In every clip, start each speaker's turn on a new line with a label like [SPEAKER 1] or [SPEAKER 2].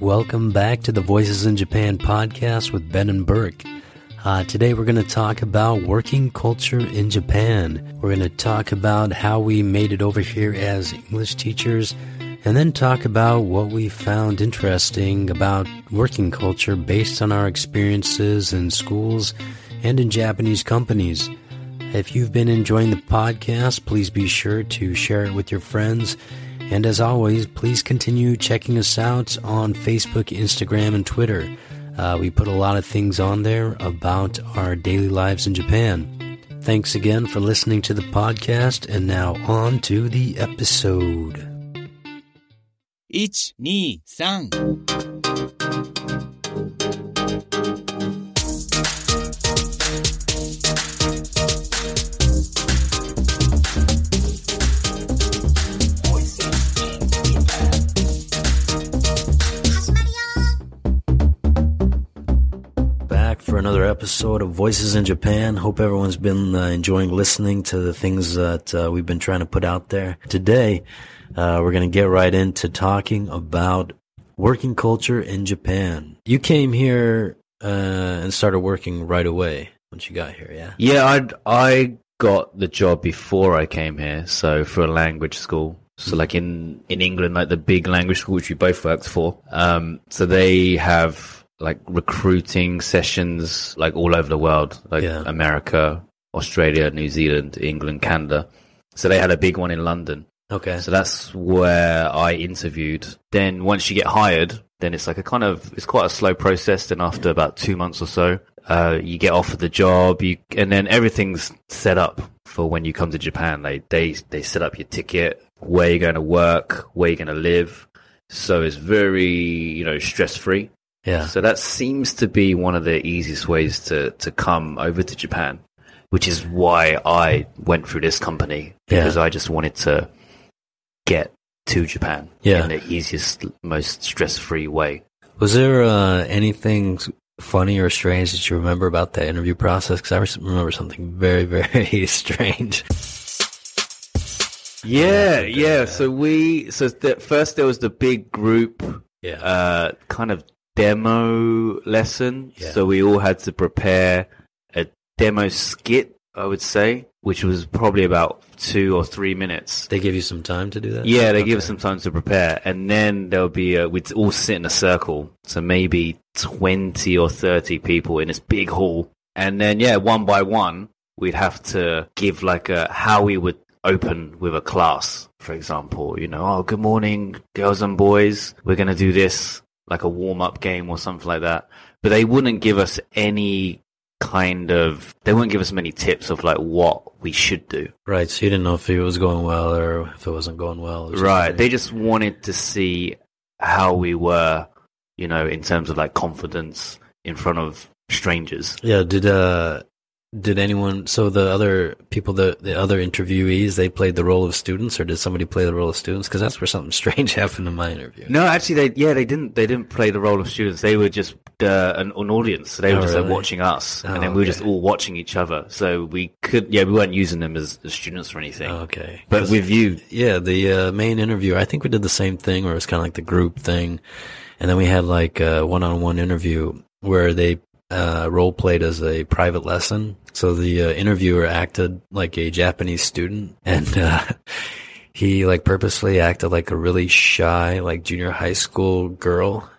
[SPEAKER 1] Welcome back to the Voices in Japan podcast with Ben and Burke. Uh, today we're going to talk about working culture in Japan. We're going to talk about how we made it over here as English teachers, and then talk about what we found interesting about working culture based on our experiences in schools and in Japanese companies. If you've been enjoying the podcast, please be sure to share it with your friends. And as always, please continue checking us out on Facebook, Instagram, and Twitter. Uh, we put a lot of things on there about our daily lives in Japan. Thanks again for listening to the podcast, and now on to the episode.
[SPEAKER 2] 1、2、3。
[SPEAKER 1] Episode of Voices in Japan. Hope everyone's been uh, enjoying listening to the things that uh, we've been trying to put out there. Today, uh, we're going to get right into talking about working culture in Japan. You came here uh, and started working right away once you got here, yeah?
[SPEAKER 3] Yeah, I I got the job before I came here, so for a language school. So like in in England, like the big language school which we both worked for. Um, so they have like recruiting sessions like all over the world, like
[SPEAKER 1] Yeah.
[SPEAKER 3] America, Australia, New Zealand, England, Canada. So they had a big one in London.
[SPEAKER 1] Okay.
[SPEAKER 3] So that's where I interviewed. Then once you get hired, then it's like a kind of it's quite a slow process. Then after about two months or so, uh, you get offered the job. You and then everything's set up for when you come to Japan. They they they set up your ticket, where you're going to work, where you're going to live. So it's very you know stress free.
[SPEAKER 1] Yeah.
[SPEAKER 3] So that seems to be one of the easiest ways to, to come over to Japan, which is why I went through this company
[SPEAKER 1] Yeah.
[SPEAKER 3] because I just wanted to get to Japan
[SPEAKER 1] Yeah.
[SPEAKER 3] in the easiest, most stress free way.
[SPEAKER 1] Was there uh, anything funny or strange that you remember about that interview process? Because I remember something very, very strange.
[SPEAKER 3] Yeah, yeah. So we, so the, first there was the big group,
[SPEAKER 1] Yeah.
[SPEAKER 3] uh, kind of demo lesson.
[SPEAKER 1] Yeah.
[SPEAKER 3] So we all had to prepare a demo skit, I would say, which was probably about two or three minutes.
[SPEAKER 1] they give you some time to do that?
[SPEAKER 3] Yeah, they give
[SPEAKER 1] Okay.
[SPEAKER 3] us some time to prepare, and then there'll be a, we'd all sit in a circle, so maybe twenty or thirty people in this big hall, and then yeah, one by one, we'd have to give like a how we would open with a class, for example. You know, oh, good morning, girls and boys. We're gonna do this like a warm up game or something like that. But they wouldn't give us any kind of they wouldn't give us many tips of like what we should do.
[SPEAKER 1] Right, so you didn't know if it was going well or if it wasn't going well.
[SPEAKER 3] Right. They just wanted to see how we were, you know, in terms of like confidence in front of strangers.
[SPEAKER 1] yeah, did uh did anyone so the other people the the other interviewees they played the role of students or did somebody play the role of students because that's where something strange happened in my interview.
[SPEAKER 3] No, actually, they yeah they didn't they didn't play the role of students. They were just uh, an, an audience. So they were
[SPEAKER 1] Oh,
[SPEAKER 3] just like
[SPEAKER 1] really?
[SPEAKER 3] watching us,
[SPEAKER 1] Oh,
[SPEAKER 3] and then we were
[SPEAKER 1] okay.
[SPEAKER 3] just all watching each other. So we could yeah we weren't using them as, as students or anything.
[SPEAKER 1] Oh, okay.
[SPEAKER 3] but with you,
[SPEAKER 1] yeah, the uh, main interviewer, I think we did the same thing where it was kind of like the group thing. And then we had like a one-on-one interview where they uh, role played as a private lesson. So the uh, interviewer acted like a Japanese student and uh, he like purposely acted like a really shy, like junior high school girl.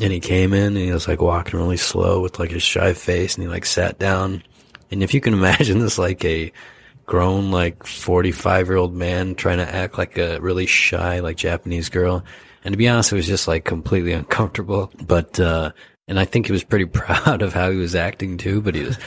[SPEAKER 1] And he came in and he was like walking really slow with like his shy face and he like sat down. And if you can imagine this like a grown like 45 year old man trying to act like a really shy like Japanese girl. And to be honest, it was just like completely uncomfortable. But, uh, and I think he was pretty proud of how he was acting too, but he was,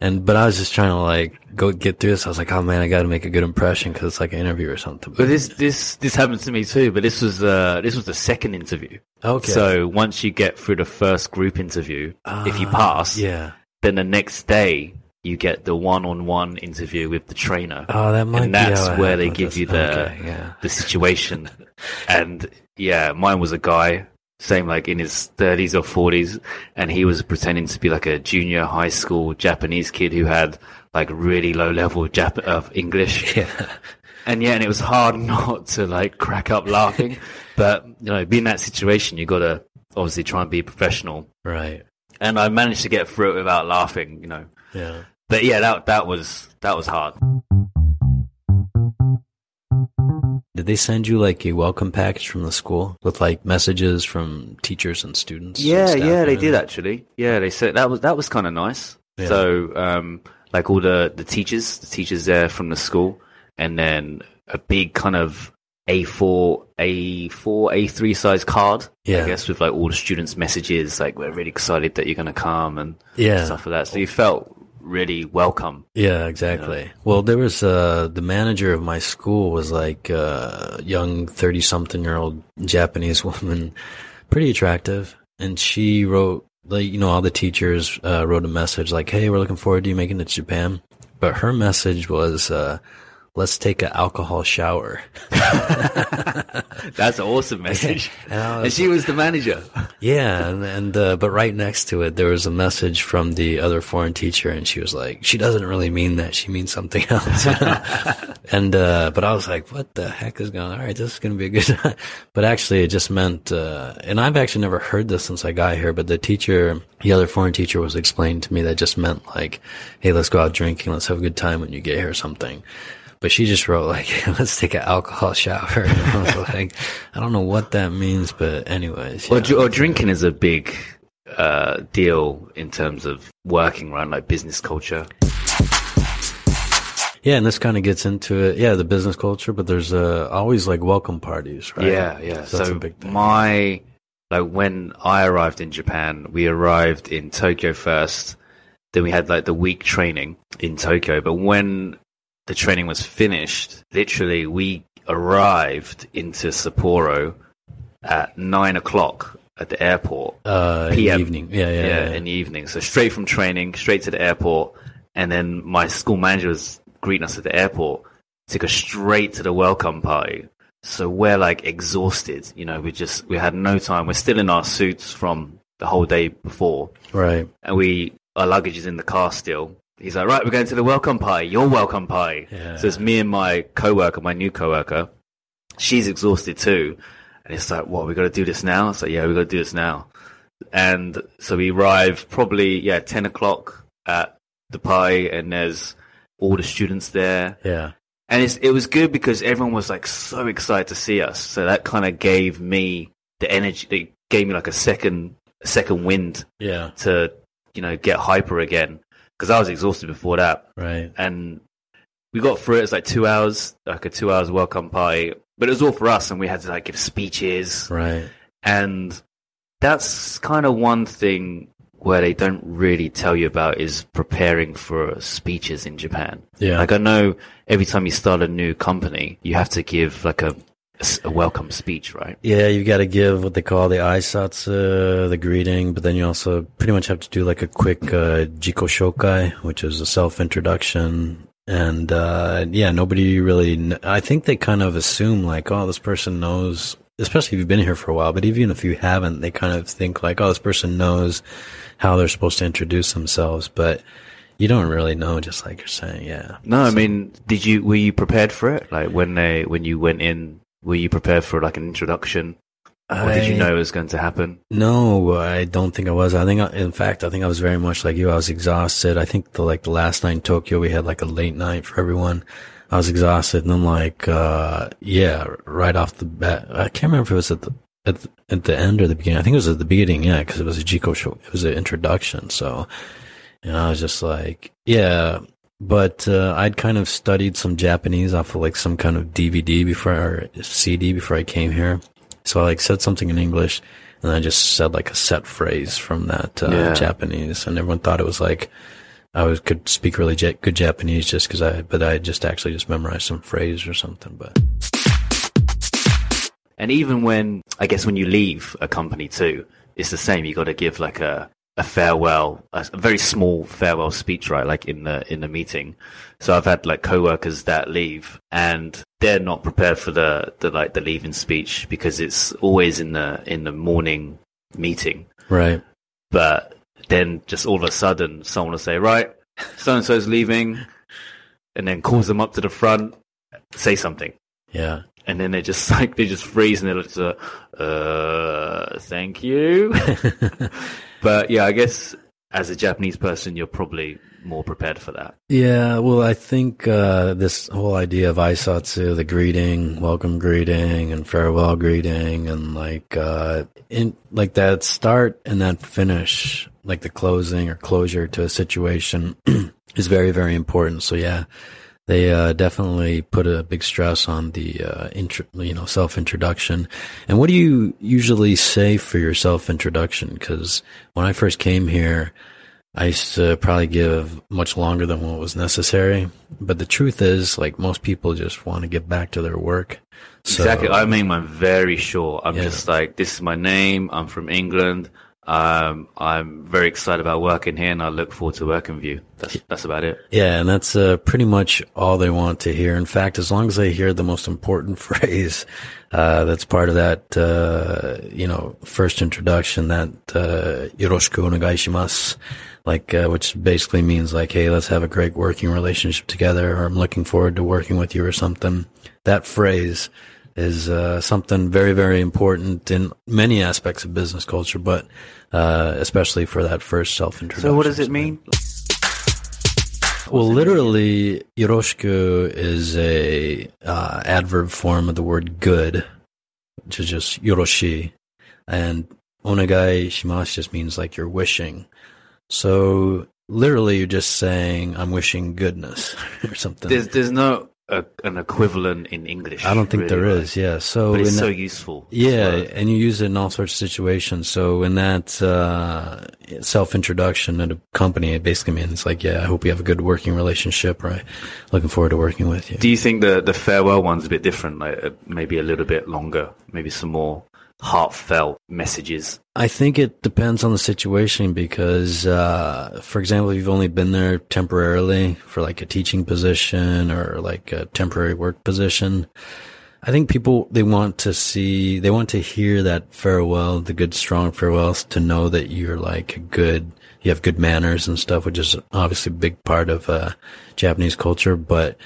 [SPEAKER 1] and, but I was just trying to like go get through this. I was like, oh man, I got to make a good impression because it's like an interview or something.
[SPEAKER 3] but this this this happened to me too. But this was uh this was the second interview.
[SPEAKER 1] okay.
[SPEAKER 3] So once you get through the first group interview, if you
[SPEAKER 1] Ah,
[SPEAKER 3] pass,
[SPEAKER 1] yeah.
[SPEAKER 3] then the next day you get the one-on-one interview with the trainer.
[SPEAKER 1] Oh, that might
[SPEAKER 3] and that's where they give you the
[SPEAKER 1] Okay, yeah.
[SPEAKER 3] the situation. and yeah, mine was a guy, same like in his thirties or forties, and he was pretending to be like a junior high school Japanese kid who had like really low level Jap- of English.
[SPEAKER 1] Yeah.
[SPEAKER 3] And yeah, and it was hard not to like crack up laughing. but you know, being in that situation, you gotta obviously try and be professional.
[SPEAKER 1] Right.
[SPEAKER 3] And I managed to get through it without laughing, you know.
[SPEAKER 1] Yeah.
[SPEAKER 3] But yeah, that that was that was hard.
[SPEAKER 1] Did they send you like a welcome package from the school with like messages from teachers and students? and
[SPEAKER 3] Yeah,
[SPEAKER 1] staff
[SPEAKER 3] yeah,
[SPEAKER 1] and
[SPEAKER 3] they did actually. Yeah, they said that was that was kind of nice.
[SPEAKER 1] Yeah.
[SPEAKER 3] So, um, like all the the teachers, the teachers there from the school, and then a big kind of A4, A4, A3 size card.
[SPEAKER 1] Yeah.
[SPEAKER 3] I guess with like all the students' messages, like we're really excited that you're going to come and
[SPEAKER 1] Yeah.
[SPEAKER 3] stuff like that. So you felt really welcome.
[SPEAKER 1] Yeah, exactly. Well, there was uh the manager of my school was like a young 30 something year old Japanese woman, pretty attractive, and she wrote like you know all the teachers uh, wrote a message like, "Hey, we're looking forward to you making it to Japan." But her message was uh let's take an alcohol shower.
[SPEAKER 3] That's an awesome message.
[SPEAKER 1] And I
[SPEAKER 3] and she was the manager.
[SPEAKER 1] Yeah, and, and uh, but right next to it there was a message from the other foreign teacher, and she was like, "She doesn't really mean that. She means something else." and uh, but I was like, "What the heck is going? on? All right, this is going to be a good." time. but actually, it just meant, uh, and I've actually never heard this since I got here. But the teacher, the other foreign teacher, was explaining to me that just meant like, "Hey, let's go out drinking. Let's have a good time when you get here," or something. But she just wrote like, "Let's take an alcohol shower." And I was like, I don't know what that means, but anyways.
[SPEAKER 3] Or,
[SPEAKER 1] yeah.
[SPEAKER 3] or drinking is a big uh, deal in terms of working, right? Like business culture.
[SPEAKER 1] Yeah, and this kind of gets into it. Yeah, the business culture, but there's uh, always like welcome parties, right?
[SPEAKER 3] Yeah, yeah.
[SPEAKER 1] So
[SPEAKER 3] So,
[SPEAKER 1] that's a big thing.
[SPEAKER 3] my like when I arrived in Japan, we arrived in Tokyo first. Then we had like the week training in Tokyo. But when the training was finished, literally we arrived into Sapporo at nine o'clock at the airport.
[SPEAKER 1] Uh, in the evening. Yeah, yeah,
[SPEAKER 3] yeah,
[SPEAKER 1] yeah.
[SPEAKER 3] in the evening. So straight from training, straight to the airport, and then my school manager was greeting us at the airport. Took us straight to the welcome party. So we're like exhausted. You know, we just we had no time. We're still in our suits from the whole day before,
[SPEAKER 1] right.
[SPEAKER 3] and we our luggage is in the car still. He's like, right, we're going to the welcome party. Your welcome party.
[SPEAKER 1] Yeah.
[SPEAKER 3] So it's me and my coworker, my new coworker. She's exhausted too, and it's like, what? We got to do this now. So like, yeah, we got to do this now. And so we arrive probably yeah ten o'clock at the party, and there's all the students there,
[SPEAKER 1] Yeah.
[SPEAKER 3] and it's, it was good because everyone was like so excited to see us. So that kind of gave me the energy. It gave me like a second a second wind
[SPEAKER 1] Yeah.
[SPEAKER 3] to you know get hyper again because I was exhausted before that,
[SPEAKER 1] Right.
[SPEAKER 3] and we got through it. It's like two hours, like a two hours welcome party, but it was all for us, and we had to like give speeches,
[SPEAKER 1] Right.
[SPEAKER 3] and that's kind of one thing where they don't really tell you about is preparing for speeches in Japan.
[SPEAKER 1] Yeah.
[SPEAKER 3] Like I know every time you start a new company, you have to give like a, a welcome speech, right?
[SPEAKER 1] Yeah, you got to give what they call the aisatsu, the greeting, but then you also pretty much have to do like a quick uh, jiko shokai, which is a self introduction. And uh, yeah, nobody really. Kn- I think they kind of assume like, oh, this person knows. Especially if you've been here for a while, but even if you haven't, they kind of think like, oh, this person knows how they're supposed to introduce themselves. But you don't really know, just like you're saying. Yeah.
[SPEAKER 3] No, I mean, did you were you prepared for it? Like when they when you went in, were you prepared for like an introduction, or did you know it was going to happen?
[SPEAKER 1] No, I don't think I was. I think, I, in fact, I think I was very much like you. I was exhausted. I think the like the last night in Tokyo, we had like a late night for everyone. I was exhausted, and then like, uh, yeah, right off the bat, I can't remember if it was at the at the, at the end or the beginning. I think it was at the beginning, yeah, because it was a Jiko show. It was an introduction, so you know, I was just like, yeah. But uh, I'd kind of studied some Japanese off of like some kind of DVD before or CD before I came here. So I like said something in English, and I just said like a set phrase from that uh,
[SPEAKER 3] Yeah.
[SPEAKER 1] Japanese, and everyone thought it was like I was could speak really ja- good Japanese just because I, but I just actually just memorized some phrase or something. But
[SPEAKER 3] And even when I guess when you leave a company too, it's the same. You got to give like a a farewell, a, very small farewell speech, right? Like in the in the meeting. So I've had like coworkers that leave, and they're not prepared for the the like the leaving speech because it's always in the in the morning meeting.
[SPEAKER 1] right,
[SPEAKER 3] But then just all of a sudden, someone will say, "Right, so and so's leaving," and then calls them up to the front, say something.
[SPEAKER 1] yeah,
[SPEAKER 3] and then they just like they just freeze and they're uh, uh thank you. but yeah, I guess as a Japanese person, you're probably more prepared for that.
[SPEAKER 1] Yeah, well, I think uh, this whole idea of aisatsu, the greeting, welcome greeting, and farewell greeting, and like uh, in like that start and that finish, like the closing or closure to a situation, is very very important. So yeah, they uh, definitely put a big stress on the uh, intro, you know self introduction. And what do you usually say for your self introduction? Because when I first came here, I used to probably give much longer than what was necessary. But the truth is, like most people just want to get back to their work. So,
[SPEAKER 3] exactly. I mean, I'm very short. I'm
[SPEAKER 1] Yeah.
[SPEAKER 3] just like, this is my name. I'm from England. Um, I'm very excited about working here, and I look forward to working with you. That's that's about it.
[SPEAKER 1] Yeah, and that's uh, pretty much all they want to hear. In fact, as long as they hear the most important phrase, uh, that's part of that, uh, you know, first introduction, that uh, yoroshiku onegaishimasu, like, uh, which basically means like, hey, let's have a great working relationship together, or I'm looking forward to working with you, or something. That phrase is uh, something very, very important in many aspects of business culture, but uh, especially for that first self introduction.
[SPEAKER 3] So, what does it mean?
[SPEAKER 1] Well, literally, yoroshiku is a uh, adverb form of the word good, which is just yoroshi, and onegai shimasu just means like you're wishing. So literally, you're just saying I'm wishing goodness or something.
[SPEAKER 3] There's there's no uh, an equivalent in English.
[SPEAKER 1] I don't think
[SPEAKER 3] really,
[SPEAKER 1] there
[SPEAKER 3] right?
[SPEAKER 1] is. Yeah. So
[SPEAKER 3] but it's so
[SPEAKER 1] that-
[SPEAKER 3] useful.
[SPEAKER 1] Yeah,
[SPEAKER 3] word.
[SPEAKER 1] and you use it in all sorts of situations. So in that uh, self-introduction at a company, it basically means like, yeah, I hope we have a good working relationship, right? Looking forward to working with you.
[SPEAKER 3] Do you think the the farewell one's a bit different? Like uh, maybe a little bit longer, maybe some more heartfelt messages.
[SPEAKER 1] I think it depends on the situation because, uh, for example, if you've only been there temporarily for like a teaching position or like a temporary work position, I think people, they want to see, they want to hear that farewell, the good, strong farewells to know that you're like a good, you have good manners and stuff, which is obviously a big part of, uh, Japanese culture, but,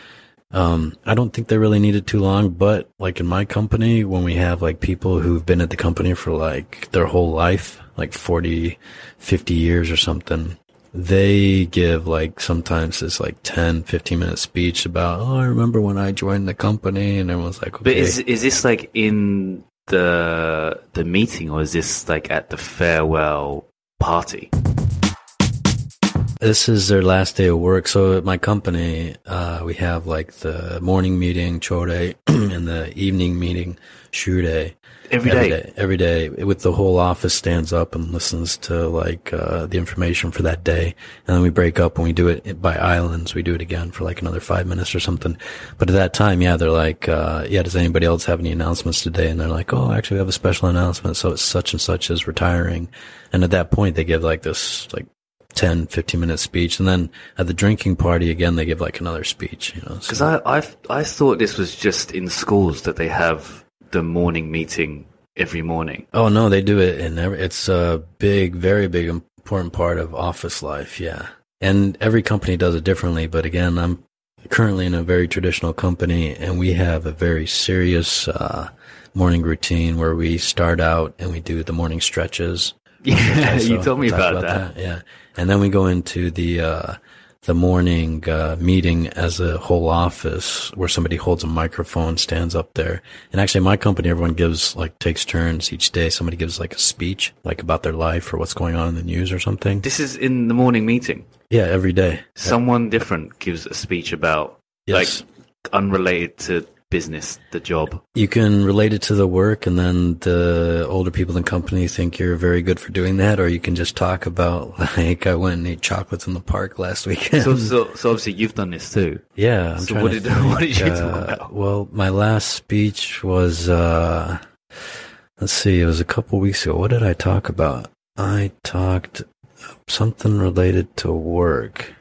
[SPEAKER 1] um, I don't think they really need it too long, but like in my company, when we have like people who've been at the company for like their whole life, like 40, 50 years or something, they give like sometimes this like 10, 15 minute speech about, oh, I remember when I joined the company and everyone's like, okay.
[SPEAKER 3] But is is this like in the the meeting or is this like at the farewell party?
[SPEAKER 1] This is their last day of work. So at my company, uh, we have like the morning meeting, chorei, and the evening meeting, shurei.
[SPEAKER 3] Every day.
[SPEAKER 1] Every day. With the whole office stands up and listens to like, uh, the information for that day. And then we break up and we do it by islands. We do it again for like another five minutes or something. But at that time, yeah, they're like, uh, yeah, does anybody else have any announcements today? And they're like, oh, actually we have a special announcement. So it's such and such is retiring. And at that point, they give like this, like, 10, 15 minute speech. And then at the drinking party, again, they give like another speech, you know. so-
[SPEAKER 3] Because I, I I thought this was just in schools that they have the morning meeting every morning.
[SPEAKER 1] Oh no, they do it in every. It's a big, very big, important part of office life. Yeah, and every company does it differently. But again, I'm currently in a very traditional company, and we have a very serious uh, morning routine where we start out and we do the morning stretches.
[SPEAKER 3] Yeah, you told me
[SPEAKER 1] talk
[SPEAKER 3] about, that.
[SPEAKER 1] Yeah, and then we go into the uh, the morning uh, meeting as a whole office where somebody holds a microphone, stands up there. And actually, my company, everyone gives like takes turns each day. Somebody gives like a speech, like about their life or what's going on in the news or something.
[SPEAKER 3] This is in the morning meeting.
[SPEAKER 1] Yeah, every day.
[SPEAKER 3] Someone different gives a speech about
[SPEAKER 1] Yes.
[SPEAKER 3] like unrelated to business, the job.
[SPEAKER 1] You can relate it to the work, and then the older people in the company think you're very good for doing that, or you can just talk about like I went and ate chocolates in the park last weekend.
[SPEAKER 3] So, so, so obviously you've done this too.
[SPEAKER 1] Yeah, I'm
[SPEAKER 3] So what did-
[SPEAKER 1] think,
[SPEAKER 3] what did you talk
[SPEAKER 1] uh,
[SPEAKER 3] about?
[SPEAKER 1] Well, my last speech was uh let's see, it was a couple weeks ago. What did I talk about? I talked something related to work.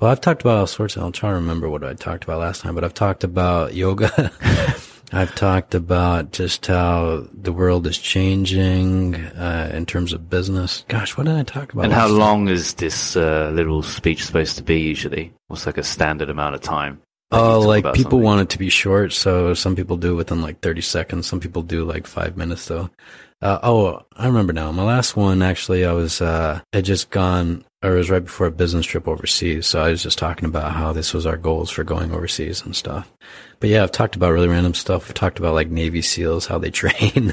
[SPEAKER 1] Well, I've talked about all sorts of, I'm trying to remember what I talked about last time, but I've talked about yoga. I've talked about just how the world is changing uh, in terms of business. Gosh, what did I talk about?
[SPEAKER 3] And how
[SPEAKER 1] time?
[SPEAKER 3] long is this uh, little speech supposed to be usually? What's like a standard amount of time?
[SPEAKER 1] Oh, like people
[SPEAKER 3] something.
[SPEAKER 1] want it to be short, so some people do it within like 30 seconds. Some people do like five minutes though. Uh, oh, I remember now. My last one, actually, I was, uh, had just gone, or it was right before a business trip overseas. So I was just talking about how this was our goals for going overseas and stuff. But yeah, I've talked about really random stuff. I've talked about like Navy SEALs, how they train,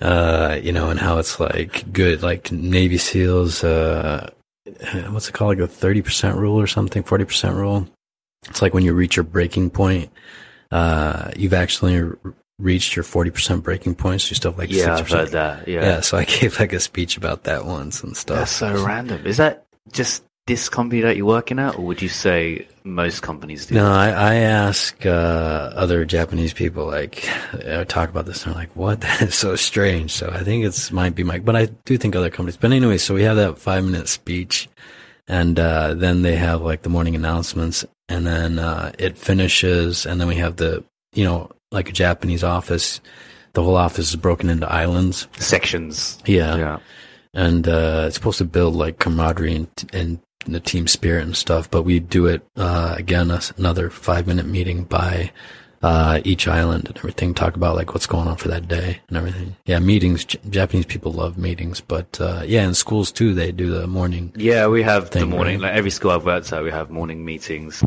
[SPEAKER 1] uh, you know, and how it's like good, like Navy SEALs, uh, what's it called? Like the 30% rule or something, 40% rule. It's like when you reach your breaking point, uh, you've actually reached your 40% breaking point. So you still have like
[SPEAKER 3] Yeah,
[SPEAKER 1] 60%.
[SPEAKER 3] I've heard that. Yeah.
[SPEAKER 1] Yeah. So I gave like a speech about that once and stuff.
[SPEAKER 3] That's so random. Is that just this company that you're working at, or would you say most companies do?
[SPEAKER 1] No, I, I ask uh, other Japanese people like I talk about this and they're like, "What? That is so strange." So I think it's might be my, but I do think other companies. But anyway, so we have that five minute speech, and uh, then they have like the morning announcements, and then uh, it finishes, and then we have the you know like a Japanese office. The whole office is broken into islands.
[SPEAKER 3] Sections.
[SPEAKER 1] Yeah,
[SPEAKER 3] Yeah.
[SPEAKER 1] and uh, it's supposed to build like camaraderie and, and the team spirit and stuff. But we do it uh, again a, another five minute meeting by uh, each island and everything. Talk about like what's going on for that day and everything. Yeah, meetings. J- Japanese people love meetings, but uh, yeah, in schools too, they do the morning.
[SPEAKER 3] Yeah, we have the morning.
[SPEAKER 1] right?
[SPEAKER 3] Like every school I've worked at, we have morning meetings.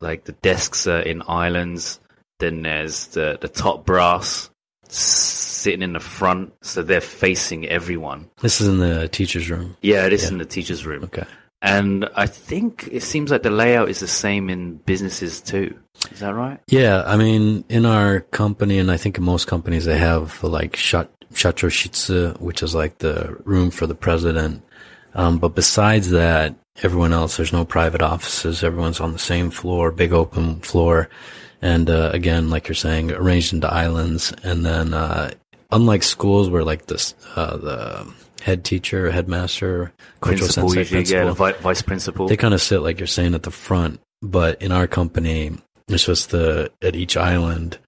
[SPEAKER 3] Like the desks are in islands. Then there's the the top brass sitting in the front, so they're facing everyone.
[SPEAKER 1] This is in the teachers' room.
[SPEAKER 3] Yeah, it is
[SPEAKER 1] Yeah.
[SPEAKER 3] in the teachers' room.
[SPEAKER 1] Okay.
[SPEAKER 3] And I think it seems like the layout is the same in businesses too. Is that right?
[SPEAKER 1] Yeah, I mean, in our company, and I think in most companies, they have like shachoshitsu, which is like the room for the president. Um, but besides that, everyone else, there's no private offices. Everyone's on the same floor, big open floor. And, uh, again, like you're saying, arranged into islands. And then, uh, unlike schools where like this, uh, the head teacher, headmaster,
[SPEAKER 3] Principal
[SPEAKER 1] sensei,
[SPEAKER 3] usually, yeah, vi- vice principal.
[SPEAKER 1] they kind of sit like you're saying at the front, but in our company, it's just the at each island,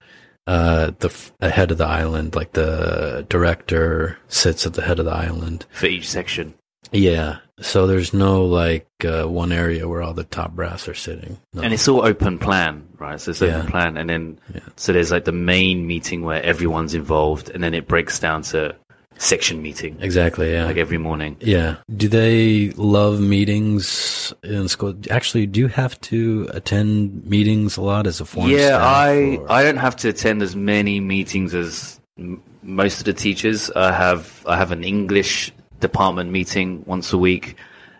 [SPEAKER 1] uh, the head of the island, like the director, sits at the head of the island.
[SPEAKER 3] for each section.
[SPEAKER 1] Yeah, so there's no like uh, one area where all the top brass are sitting. No.
[SPEAKER 3] And it's all open plan, right? So it's open
[SPEAKER 1] Yeah.
[SPEAKER 3] plan, and then
[SPEAKER 1] Yeah.
[SPEAKER 3] so there's like the main meeting where everyone's involved, and then it breaks down to section meeting,
[SPEAKER 1] exactly, yeah.
[SPEAKER 3] like every morning.
[SPEAKER 1] yeah. Do they love meetings in school? Actually, do you have to attend meetings a lot as a foreign
[SPEAKER 3] yeah, I
[SPEAKER 1] or-
[SPEAKER 3] I don't have to attend as many meetings as m- most of the teachers. I have I have an English department meeting once a week,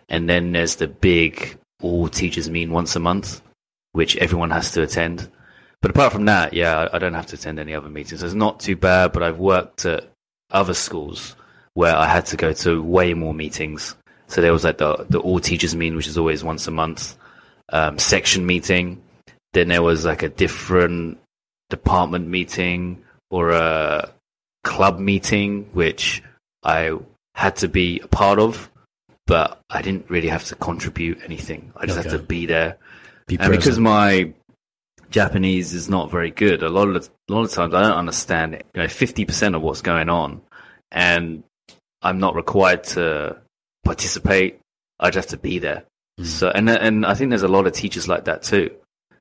[SPEAKER 3] and then there's the big all teachers meet once a month, which everyone has to attend. But apart from that, yeah, I, don't have to attend any other meetings. So it's not too bad. But I've worked at other schools where I had to go to way more meetings. So there was like the the all teachers meeting, which is always once a month, um, section meeting. Then there was like a different department meeting or a club meeting, which I had to be a part of, but I didn't really have to contribute anything. I just had to be there.
[SPEAKER 1] be
[SPEAKER 3] And because my Japanese is not very good, a lot of a lot of times I don't understand you know fifty percent of what's going on, and I'm not required to participate. I just have to be there.
[SPEAKER 1] Mm.
[SPEAKER 3] So and and I think there's a lot of teachers like that too.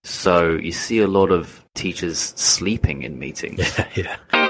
[SPEAKER 3] So you see a lot of teachers sleeping in meetings.
[SPEAKER 1] yeah, yeah.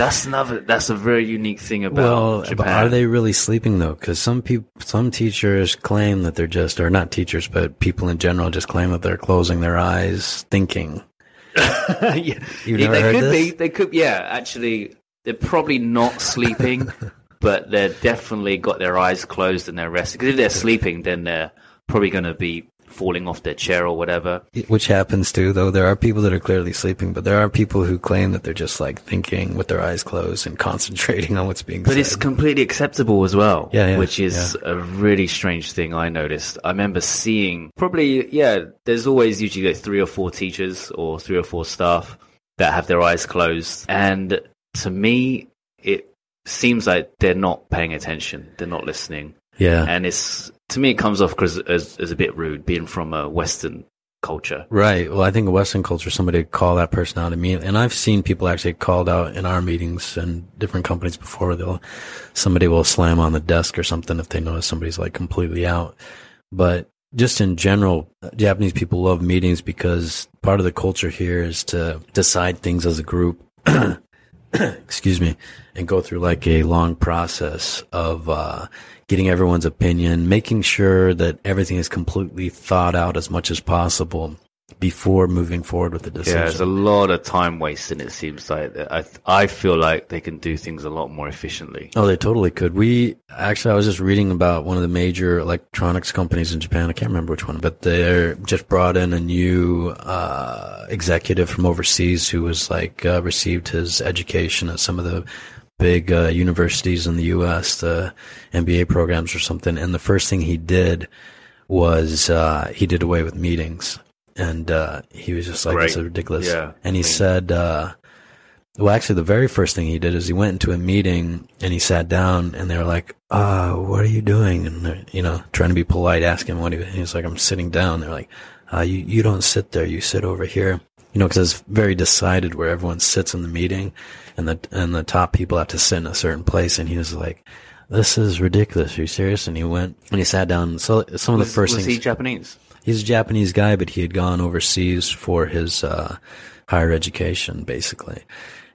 [SPEAKER 3] That's another. That's a very unique thing about
[SPEAKER 1] Well, but are they really sleeping though? Because some people, some teachers claim that they're just, or not teachers, but people in general just claim that they're closing their eyes, thinking.
[SPEAKER 3] yeah.
[SPEAKER 1] You've
[SPEAKER 3] Yeah, they could
[SPEAKER 1] this?
[SPEAKER 3] be. They could. Yeah, actually, they're probably not sleeping, but they're definitely got their eyes closed and they're resting. Because if they're sleeping, then they're probably going to be falling off their chair or whatever.
[SPEAKER 1] Which happens too, though. There are people that are clearly sleeping, but there are people who claim that they're just like thinking with their eyes closed and concentrating on what's being
[SPEAKER 3] But
[SPEAKER 1] said.
[SPEAKER 3] But it's completely acceptable as well.
[SPEAKER 1] Yeah, yeah,
[SPEAKER 3] which is a really strange thing I noticed. I remember seeing probably yeah. There's always usually like three or four teachers or three or four staff that have their eyes closed, and to me, it seems like they're not paying attention. They're not listening,
[SPEAKER 1] yeah.
[SPEAKER 3] and it's to me it comes off 'cause- as as a bit rude, being from a Western culture.
[SPEAKER 1] Right. Well, I think in Western culture, somebody call that person out immediately. And I've seen people actually called out in our meetings and different companies before. They'll, somebody will slam on the desk or something if they notice somebody's like completely out. But just in general, Japanese people love meetings because part of the culture here is to decide things as a group. excuse me, and go through like a long process of uh, getting everyone's opinion, making sure that everything is completely thought out as much as possible before moving forward with the decision.
[SPEAKER 3] Yeah, there's a lot of time wasting. It seems like I I feel like they can do things a lot more efficiently.
[SPEAKER 1] Oh, they totally could. We actually, I was just reading about one of the major electronics companies in Japan. I can't remember which one, but they just brought in a new uh, executive from overseas who was like uh, received his education at some of the big uh, universities in the U.S., the MBA programs or something. And the first thing he did was uh, he did away with meetings and uh, he was just like,
[SPEAKER 3] Right.
[SPEAKER 1] "This is ridiculous."
[SPEAKER 3] Yeah.
[SPEAKER 1] And he
[SPEAKER 3] I mean-
[SPEAKER 1] said, uh, "Well, actually, the very first thing he did is he went into a meeting and he sat down, and they were like, uh, what are you doing?" And they're, you know, trying to be polite, asking him what he was like, "I'm sitting down." They're like, uh, "You you don't sit there. You sit over here." You know, because it's very decided where everyone sits in the meeting, and the and the top people have to sit in a certain place. And he was like. This is ridiculous. Are you serious? And he went and he sat down. So some of
[SPEAKER 3] Was,
[SPEAKER 1] the first
[SPEAKER 3] was
[SPEAKER 1] things
[SPEAKER 3] he Japanese?
[SPEAKER 1] he's a Japanese guy, but he had gone overseas for his uh, higher education, basically.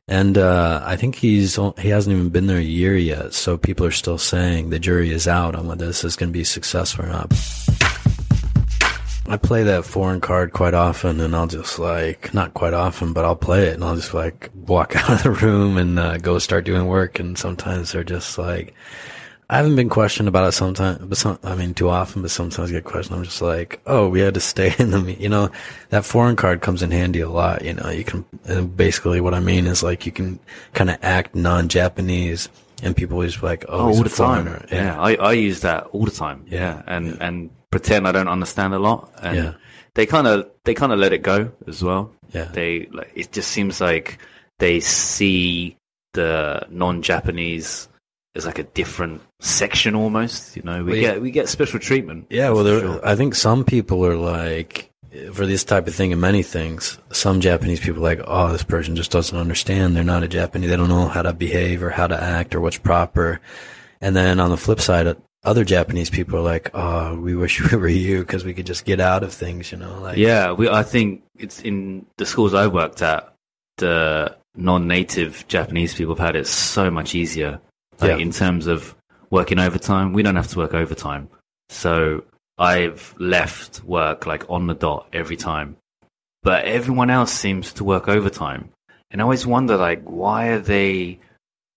[SPEAKER 1] And uh, I think he's he hasn't even been there a year yet, so people are still saying the jury is out on whether this is going to be successful or not. I play that foreign card quite often, and I'll just like not quite often, but I'll play it, and I'll just like walk out of the room and uh, go start doing work. And sometimes they're just like, I haven't been questioned about it sometimes, but some, I mean, too often, but sometimes I get questioned. I'm just like, oh, we had to stay in the, you know, that foreign card comes in handy a lot. You know, you can, and basically what I mean is like, you can kind of act non-Japanese and people always like, oh,
[SPEAKER 3] Oh, all the time.
[SPEAKER 1] foreigner.
[SPEAKER 3] Yeah, I, I use that all the time.
[SPEAKER 1] Yeah.
[SPEAKER 3] and and pretend I don't understand a lot. And
[SPEAKER 1] Yeah.
[SPEAKER 3] they kind of they kind of let it go as well.
[SPEAKER 1] Yeah.
[SPEAKER 3] They like it just seems like they see the non-Japanese as like a different section almost. You know, we
[SPEAKER 1] Well,
[SPEAKER 3] get we get special treatment.
[SPEAKER 1] Yeah, well, there,
[SPEAKER 3] sure.
[SPEAKER 1] I think some people are like, for this type of thing and many things, some Japanese people are like, oh, this person just doesn't understand. They're not a Japanese. They don't know how to behave or how to act or what's proper. And then on the flip side, other Japanese people are like, oh, we wish we were you because we could just get out of things, you know? Like,
[SPEAKER 3] Yeah, we. I think it's in the schools I worked at. The non-native Japanese people have had it so much easier. Like
[SPEAKER 1] Yeah.
[SPEAKER 3] in terms of working overtime, we don't have to work overtime. So I've left work like on the dot every time. But everyone else seems to work overtime, and I always wonder like why are they?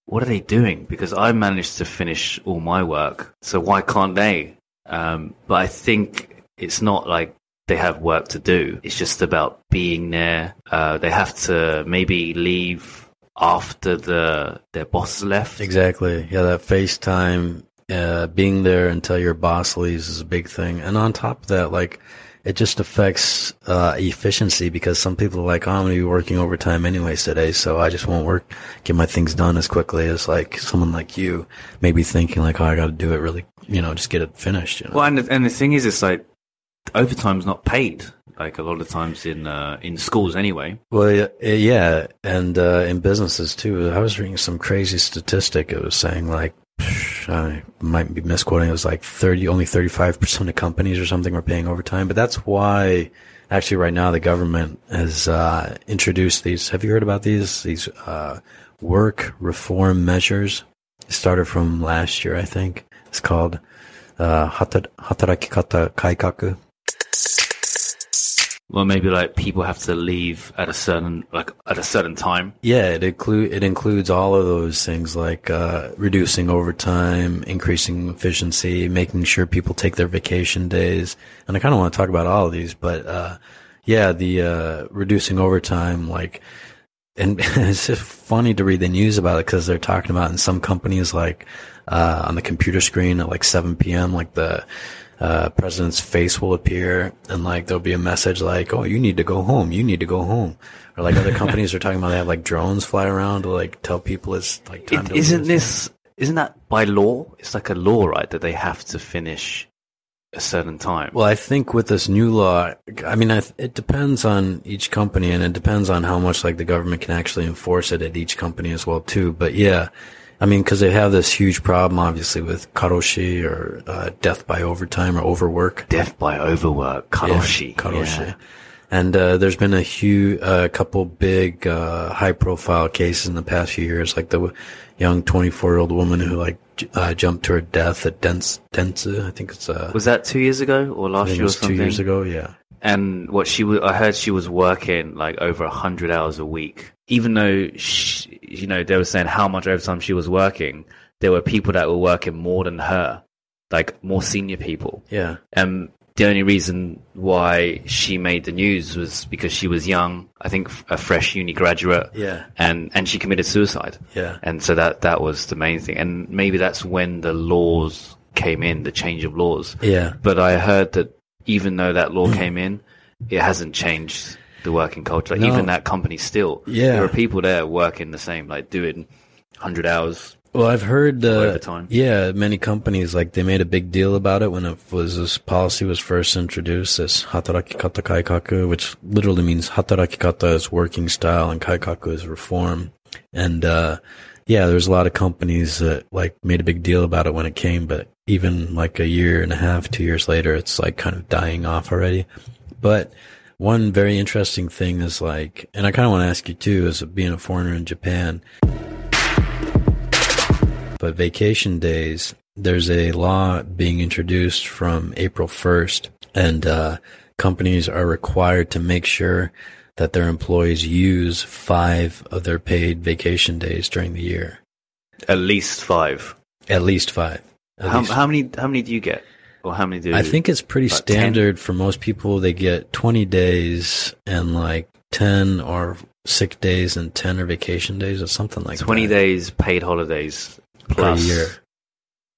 [SPEAKER 3] What are they doing? Because I managed to finish all my work, so why can't they? Um, but I think it's not like they have work to do. It's just about being there. Uh, they have to maybe leave after the their boss left.
[SPEAKER 1] Exactly. Yeah, that FaceTime, uh, being there until your boss leaves is a big thing. And on top of that, like, it just affects uh, efficiency because some people are like, oh, I'm going to be working overtime anyways today, so I just won't work, get my things done as quickly as like someone like you maybe thinking like, oh, I got to do it really, you know, just get it finished. You know?
[SPEAKER 3] Well, and the, and the thing is, it's like overtime's not paid. Like a lot of times in uh, in schools, anyway.
[SPEAKER 1] Well, yeah, and uh, in businesses too. I was reading some crazy statistic. It was saying like, I might be misquoting. It was like thirty, only thirty-five percent of companies or something were paying overtime. But that's why, actually, right now the government has uh, introduced these. Have you heard about these? These uh, work reform measures. It started from last year, I think. It's called uh, hatar- hatarakikata kaikaku.
[SPEAKER 3] Well, maybe like people have to leave at a certain like at a certain time.
[SPEAKER 1] Yeah, it include it includes all of those things like uh, reducing overtime, increasing efficiency, making sure people take their vacation days, and I kind of want to talk about all of these, but uh, yeah, the uh, reducing overtime, like, and it's just funny to read the news about it because they're talking about in some companies like uh, on the computer screen at like 7 p.m. like the uh, president's face will appear and like there'll be a message like, "Oh, you need to go home. You need to go home." Or like other companies are talking about they have like drones fly around to like tell people it's like time
[SPEAKER 3] It,
[SPEAKER 1] to
[SPEAKER 3] isn't this isn't that by law? It's like a law, right? That they have to finish a certain time.
[SPEAKER 1] Well, I think with this new law, I mean, I, it depends on each company, and it depends on how much like the government can actually enforce it at each company as well too. But yeah, I mean, because they have this huge problem, obviously, with karoshi or uh, death by overtime or overwork.
[SPEAKER 3] Death by overwork, karoshi.
[SPEAKER 1] Yeah, karoshi.
[SPEAKER 3] Yeah.
[SPEAKER 1] And uh, there's been a huge, a couple big, uh, high-profile cases in the past few years, like the young 24-year-old woman who like j- uh, jumped to her death at Dens- Dentsu. I think it's uh,
[SPEAKER 3] Was that two years ago or last year or
[SPEAKER 1] was two years ago. Yeah,
[SPEAKER 3] And what she was, I heard she was working like over a hundred hours a week. Even though, she, you know, they were saying how much overtime she was working, there were people that were working more than her, like more senior people.
[SPEAKER 1] yeah,
[SPEAKER 3] And the only reason why she made the news was because she was young. I think a fresh uni graduate.
[SPEAKER 1] yeah,
[SPEAKER 3] And, and she committed suicide.
[SPEAKER 1] yeah,
[SPEAKER 3] And so that, that was the main thing. And maybe that's when the laws came in, the change of laws.
[SPEAKER 1] yeah.
[SPEAKER 3] But I heard that even though that law came in, it hasn't changed the working culture. Like
[SPEAKER 1] No.
[SPEAKER 3] even that company still,
[SPEAKER 1] Yeah.
[SPEAKER 3] there are people there working the same, like doing hundred hours.
[SPEAKER 1] Well, I've heard uh,
[SPEAKER 3] Overtime.
[SPEAKER 1] Yeah, many companies like they made a big deal about it when it was this policy was first introduced. This hataraki kata kaikaku, which literally means hataraki kata is working style and kaikaku is reform. And uh, yeah, there's a lot of companies that like made a big deal about it when it came, but even like a year and a half, two years later, it's like kind of dying off already. But one very interesting thing is like, and I kind of want to ask you too, as being a foreigner in Japan, but vacation days, there's a law being introduced from April 1st, and uh, companies are required to make sure that their employees use five of their paid vacation days during the year.
[SPEAKER 3] At least five.
[SPEAKER 1] At least five.
[SPEAKER 3] How, how many? How many do you get? Or how many do
[SPEAKER 1] I think it's pretty
[SPEAKER 3] about 10?
[SPEAKER 1] standard for most people. They get 20 days and like 10 or sick days and 10 or vacation days or something like
[SPEAKER 3] twenty
[SPEAKER 1] that.
[SPEAKER 3] days paid holidays
[SPEAKER 1] per
[SPEAKER 3] plus
[SPEAKER 1] year.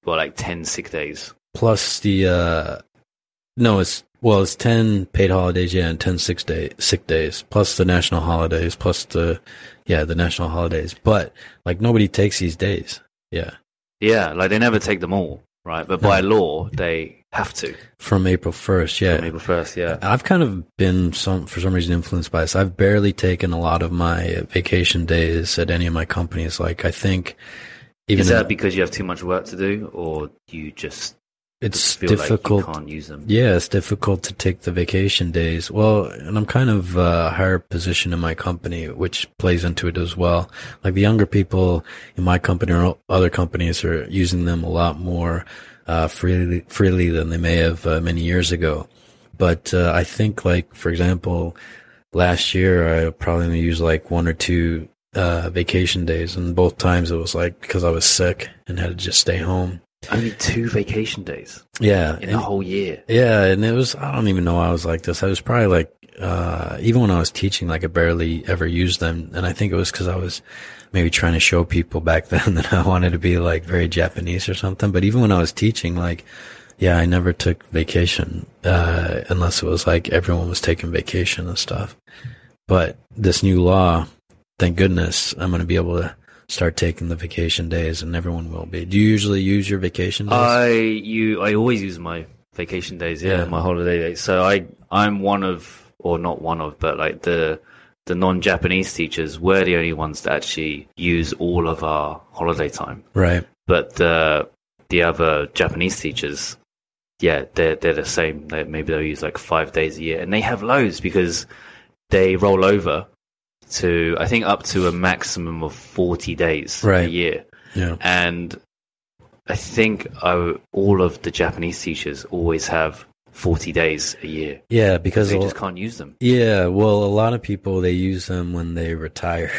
[SPEAKER 3] Well, like ten sick days.
[SPEAKER 1] plus the uh no it's well it's 10 paid holidays yeah and 10 sick day sick days plus the national holidays plus the yeah the national holidays but like nobody takes these days yeah
[SPEAKER 3] Yeah, like they never take them all, right? But by law, they have to.
[SPEAKER 1] from april 1st yeah
[SPEAKER 3] From April first, yeah.
[SPEAKER 1] I've kind of been some for some reason influenced by this. I've barely taken a lot of my uh, vacation days at any of my companies. Like I think even
[SPEAKER 3] Is that because you have too much work to do, or you just
[SPEAKER 1] it's difficult.
[SPEAKER 3] like you can't use them?
[SPEAKER 1] Yeah, it's difficult to take the vacation days. Well, and I'm kind of a higher position in my company, which plays into it as well. Like the younger people in my company or other companies are using them a lot more uh, freely freely than they may have uh, many years ago. But uh, I think, like for example, last year I probably only used like one or two uh, vacation days, and both times it was like because I was sick and had to just stay home.
[SPEAKER 3] Only two vacation days
[SPEAKER 1] Yeah,
[SPEAKER 3] in
[SPEAKER 1] and-
[SPEAKER 3] the whole year.
[SPEAKER 1] yeah, and it was I don't even know I was like this. I was probably like uh even when I was teaching like I barely ever used them and I think it was cuz I was maybe trying to show people back then that I wanted to be like very Japanese or something, but even when I was teaching like yeah, I never took vacation uh unless it was like everyone was taking vacation and stuff. But this new law, thank goodness, I'm going to be able to start taking the vacation days and everyone will be. Do you usually use your vacation days?
[SPEAKER 3] I you I always use my vacation days, yeah,
[SPEAKER 1] Yeah.
[SPEAKER 3] my holiday days. So I I'm one of or not one of, but like the the non-Japanese teachers, we're the only ones that actually use all of our holiday time.
[SPEAKER 1] right.
[SPEAKER 3] But the the other Japanese teachers, yeah, they're they're the same. They, maybe they'll use like five days a year, and they have loads because they roll over to I think up to a maximum of forty days a year,
[SPEAKER 1] Yeah.
[SPEAKER 3] and I think I, all of the Japanese teachers always have forty days a year.
[SPEAKER 1] Yeah, because
[SPEAKER 3] They just can't use them.
[SPEAKER 1] yeah, well, a lot of people they use them when they retire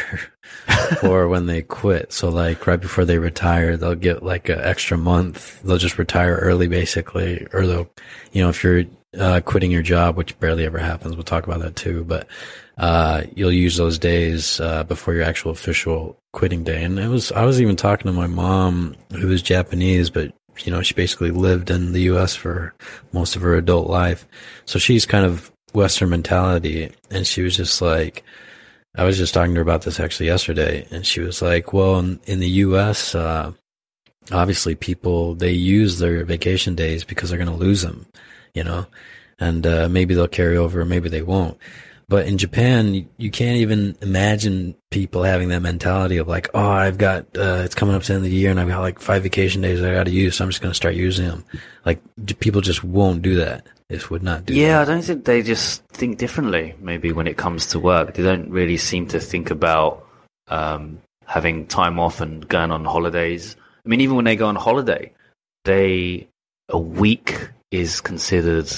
[SPEAKER 1] or when they quit. So like right before they retire, they'll get like an extra month. They'll just retire early, basically, or they'll, you know, if you're uh, quitting your job, which barely ever happens, we'll talk about that too. But uh, you'll use those days uh, before your actual official quitting day. And it was I was even talking to my mom, who is Japanese, but you know she basically lived in the U.S. for most of her adult life, so she's kind of Western mentality, and she was just like. I was just talking to her about this actually yesterday, and she was like, "Well, in, in the U.S., uh, obviously people they use their vacation days because they're going to lose them, you know, and uh, maybe they'll carry over, maybe they won't. But in Japan, you, you can't even imagine people having that mentality of like, oh, I've got, uh, it's coming up to the end of the year and I've got like five vacation days that I got to use. So I'm just going to start using them. Like people just won't do that. This would not do
[SPEAKER 3] Yeah, I don't think they just think differently. Maybe when it comes to work, they don't really seem to think about um, having time off and going on holidays. I mean, even when they go on holiday, they a week is considered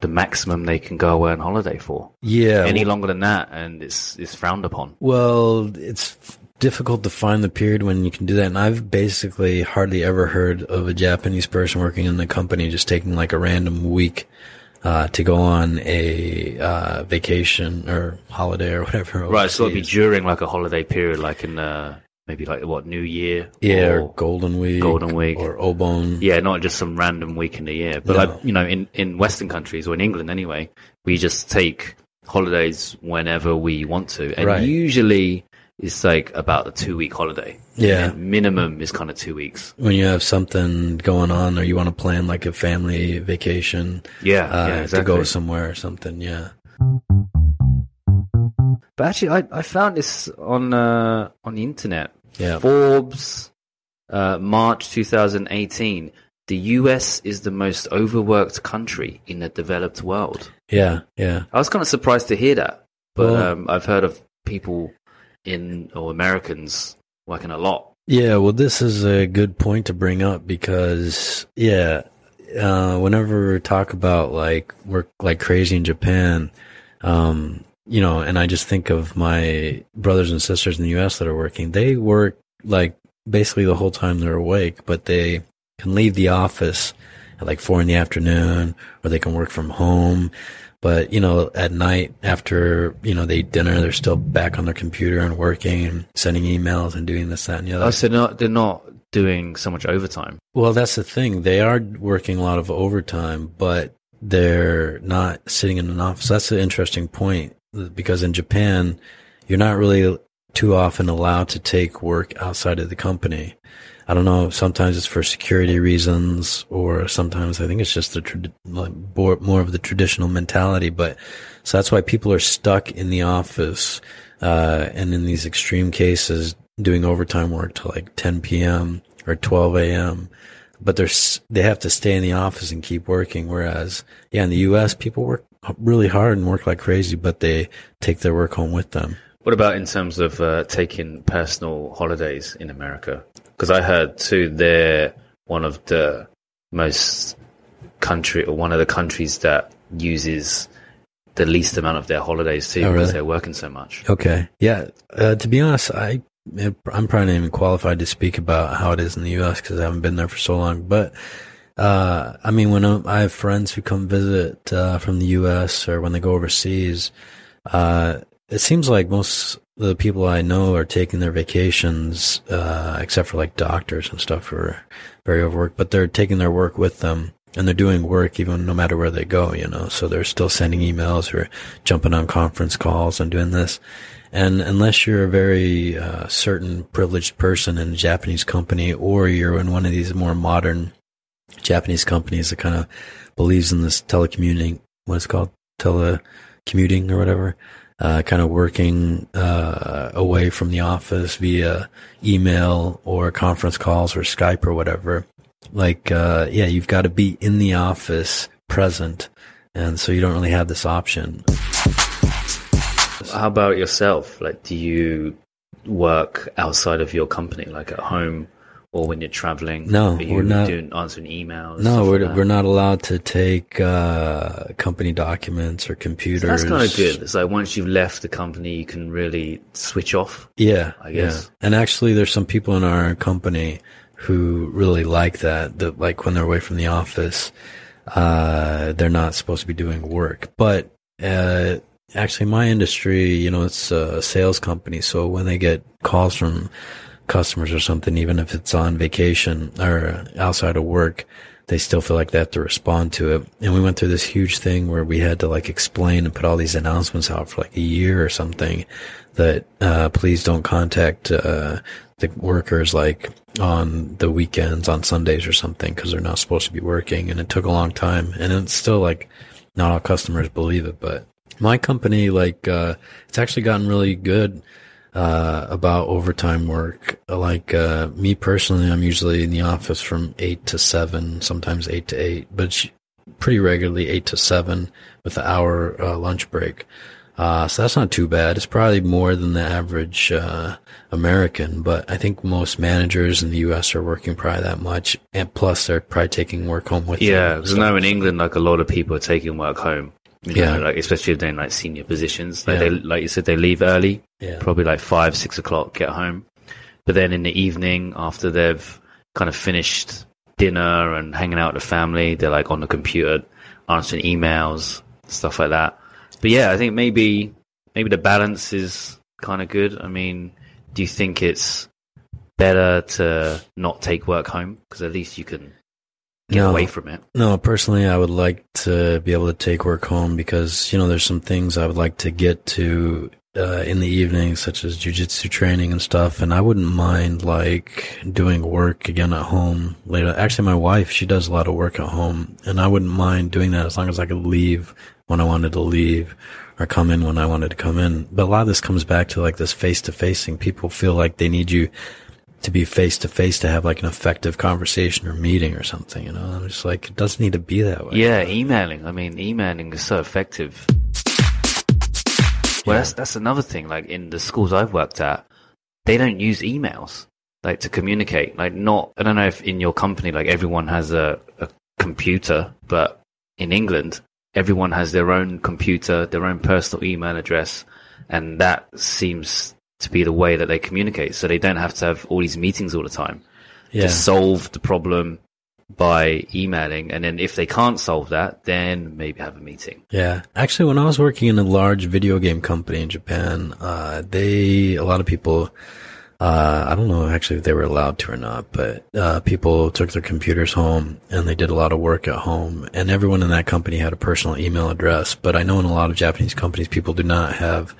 [SPEAKER 3] the maximum they can go away on holiday for.
[SPEAKER 1] Yeah.
[SPEAKER 3] Any
[SPEAKER 1] well-
[SPEAKER 3] longer than that, and it's it's frowned upon.
[SPEAKER 1] Well, it's difficult to find the period when you can do that. And I've basically hardly ever heard of a Japanese person working in the company just taking like a random week uh, to go on a uh, vacation or holiday or whatever.
[SPEAKER 3] Right, so it'll be during like a holiday period, like in uh, maybe like what New Year,
[SPEAKER 1] yeah, or
[SPEAKER 3] or-
[SPEAKER 1] Golden Week,
[SPEAKER 3] Golden Week.
[SPEAKER 1] or Obon.
[SPEAKER 3] Yeah, not just some random week in the year. But
[SPEAKER 1] No.
[SPEAKER 3] like you know, in, in Western countries or in England anyway, we just take holidays whenever we want to. And
[SPEAKER 1] Right.
[SPEAKER 3] usually it's like about a two week holiday.
[SPEAKER 1] Yeah.
[SPEAKER 3] And minimum is kind of two weeks.
[SPEAKER 1] When you have something going on, or you want to plan like a family vacation
[SPEAKER 3] Yeah,
[SPEAKER 1] uh,
[SPEAKER 3] yeah,
[SPEAKER 1] to go somewhere or something, yeah.
[SPEAKER 3] But actually I, I found this on uh, on the internet.
[SPEAKER 1] Yeah.
[SPEAKER 3] Forbes uh, March 2018. The US is the most overworked country in the developed world.
[SPEAKER 1] Yeah, yeah.
[SPEAKER 3] I was kind of surprised to hear that, but
[SPEAKER 1] Well-
[SPEAKER 3] um, I've heard of people in or Americans working a lot.
[SPEAKER 1] Yeah, well, this is a good point to bring up because, yeah, uh, whenever we talk about like work like crazy in Japan, um, you know, and I just think of my brothers and sisters in the U.S. that are working, they work like basically the whole time they're awake, but they can leave the office at like four in the afternoon or they can work from home. But, you know, at night after, you know, they eat dinner, they're still back on their computer and working and sending emails and doing this, that, and the other.
[SPEAKER 3] Oh, so not, they're not doing so much overtime.
[SPEAKER 1] Well, that's the thing. They are working a lot of overtime, but they're not sitting in an office. That's an interesting point because in Japan, you're not really too often allowed to take work outside of the company. I don't know. Sometimes it's for security reasons, or sometimes I think it's just the like more, more of the traditional mentality. But so that's why people are stuck in the office, uh, and in these extreme cases, doing overtime work till like 10 p.m. or 12 a.m. But they're they have to stay in the office and keep working. Whereas, yeah, in the U.S., people work really hard and work like crazy, but they take their work home with them.
[SPEAKER 3] What about in terms of uh, taking personal holidays in America? Because I heard too, they're one of the most country or one of the countries that uses the least amount of their holidays too
[SPEAKER 1] Oh,
[SPEAKER 3] because
[SPEAKER 1] really?
[SPEAKER 3] they're working so much.
[SPEAKER 1] Okay. Yeah. Uh, to be honest, I I'm probably not even qualified to speak about how it is in the U.S. because I haven't been there for so long. But uh, I mean, when I have friends who come visit uh, from the U.S. or when they go overseas, uh, it seems like most the people I know are taking their vacations, uh, except for like doctors and stuff who are very overworked. But they're taking their work with them. And they're doing work even no matter where they go, you know. So they're still sending emails or jumping on conference calls and doing this. And unless you're a very uh, certain privileged person in a Japanese company, or you're in one of these more modern Japanese companies that kind of believes in this telecommuting, what it's called, telecommuting or whatever, uh, kind of working uh, away from the office via email or conference calls or Skype or whatever. Like, uh, yeah, you've got to be in the office present. And so you don't really have this option.
[SPEAKER 3] How about yourself? Like, do you work outside of your company, like at home or when you're traveling?
[SPEAKER 1] No,
[SPEAKER 3] you
[SPEAKER 1] we're not-
[SPEAKER 3] doing answering emails.
[SPEAKER 1] No, we're
[SPEAKER 3] like
[SPEAKER 1] we're not allowed to take uh, company documents or computers.
[SPEAKER 3] That's kind of good. It's like once you've left the company, you can really switch off.
[SPEAKER 1] Yeah,
[SPEAKER 3] I guess.
[SPEAKER 1] Yeah. And actually, there's some people in our company who really like that. That like when they're away from the office, uh, they're not supposed to be doing work. But uh, actually, my industry, you know, it's a sales company. So when they get calls from customers or something, even if it's on vacation or outside of work, they still feel like they have to respond to it. And we went through this huge thing where we had to like explain and put all these announcements out for like a year or something that, uh, please don't contact, uh, the workers like on the weekends, on Sundays or something, cause they're not supposed to be working. And it took a long time and it's still like not all customers believe it, but My company, like, uh, it's actually gotten really good uh, about overtime work. Like uh, me personally, I'm usually in the office from eight to seven, sometimes eight to eight, but pretty regularly eight to seven with an hour uh, lunch break. Uh, so that's not too bad. It's probably more than the average uh, American, but I think most managers in the U.S. are working probably that much, and plus they're probably taking work home with
[SPEAKER 3] Yeah,
[SPEAKER 1] them.
[SPEAKER 3] Yeah, because now in England, like a lot of people are taking work home. You know,
[SPEAKER 1] Yeah.
[SPEAKER 3] like especially if they're in like senior positions. Like
[SPEAKER 1] Yeah.
[SPEAKER 3] they, like you said, they leave early,
[SPEAKER 1] Yeah.
[SPEAKER 3] probably like five, six o'clock, get home. But then in the evening, after they've kind of finished dinner and hanging out with the family, they're like on the computer, answering emails, stuff like that. But yeah, I think maybe maybe the balance is kind of good. I mean, do you think it's better to not take work home because at least you can get
[SPEAKER 1] No.
[SPEAKER 3] away from it?
[SPEAKER 1] No, personally, I would like to be able to take work home because, you know, there's some things I would like to get to uh, in the evening, such as jujitsu training and stuff. And I wouldn't mind like doing work again at home later. Actually, my wife, she does a lot of work at home and I wouldn't mind doing that as long as I could leave when I wanted to leave or come in when I wanted to come in. But a lot of this comes back to like this face to face thing. People feel like they need you to be face to face to have like an effective conversation or meeting or something, you know? I'm just like, it doesn't need to be that way.
[SPEAKER 3] Yeah, emailing. I mean, emailing is so effective. Well,
[SPEAKER 1] Yeah.
[SPEAKER 3] that's that's another thing. Like in the schools I've worked at, they don't use emails like to communicate. Like not, I don't know if in your company like everyone has a, a computer, but in England, everyone has their own computer, their own personal email address, and that seems to be the way that they communicate. So they don't have to have all these meetings all the time.
[SPEAKER 1] Yeah.
[SPEAKER 3] Just solve the problem by emailing, and then if they can't solve that, then maybe have a meeting.
[SPEAKER 1] Yeah. Actually, when I was working in a large video game company in Japan, uh, they, a lot of people, uh, I don't know actually if they were allowed to or not, but, uh, people took their computers home and they did a lot of work at home and everyone in that company had a personal email address. But I know in a lot of Japanese companies, people do not have,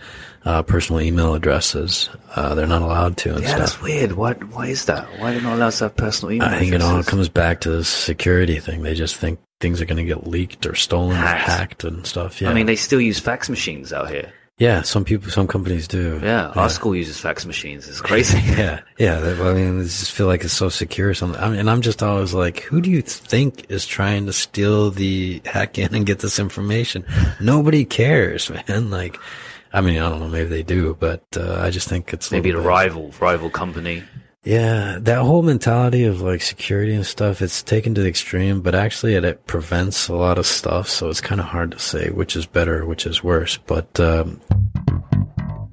[SPEAKER 1] uh, personal email addresses. Uh, they're not allowed to and
[SPEAKER 3] Yeah,
[SPEAKER 1] stuff.
[SPEAKER 3] that's weird. Why? Why is that? Why are they not allowed to have personal email?
[SPEAKER 1] I think it all comes back to the security thing. They just think things are going to get leaked or stolen
[SPEAKER 3] Hacked.
[SPEAKER 1] or hacked and stuff. Yeah.
[SPEAKER 3] I mean, they still use fax machines out here.
[SPEAKER 1] yeah, some people, some companies do.
[SPEAKER 3] Yeah, our school uses fax machines. It's crazy.
[SPEAKER 1] Yeah, yeah. I mean, I just feel like it's so secure. Something. I mean, and I'm just always like, who do you think is trying to steal the hack in and get this information? Nobody cares, man. Like, I mean, I don't know. Maybe they do, but uh, I just think it's a
[SPEAKER 3] Maybe
[SPEAKER 1] bit-
[SPEAKER 3] rival rival company.
[SPEAKER 1] Yeah, that whole mentality of like security and stuff, it's taken to the extreme, but actually it, it prevents a lot of stuff. So it's kind of hard to say which is better, which is worse. But um,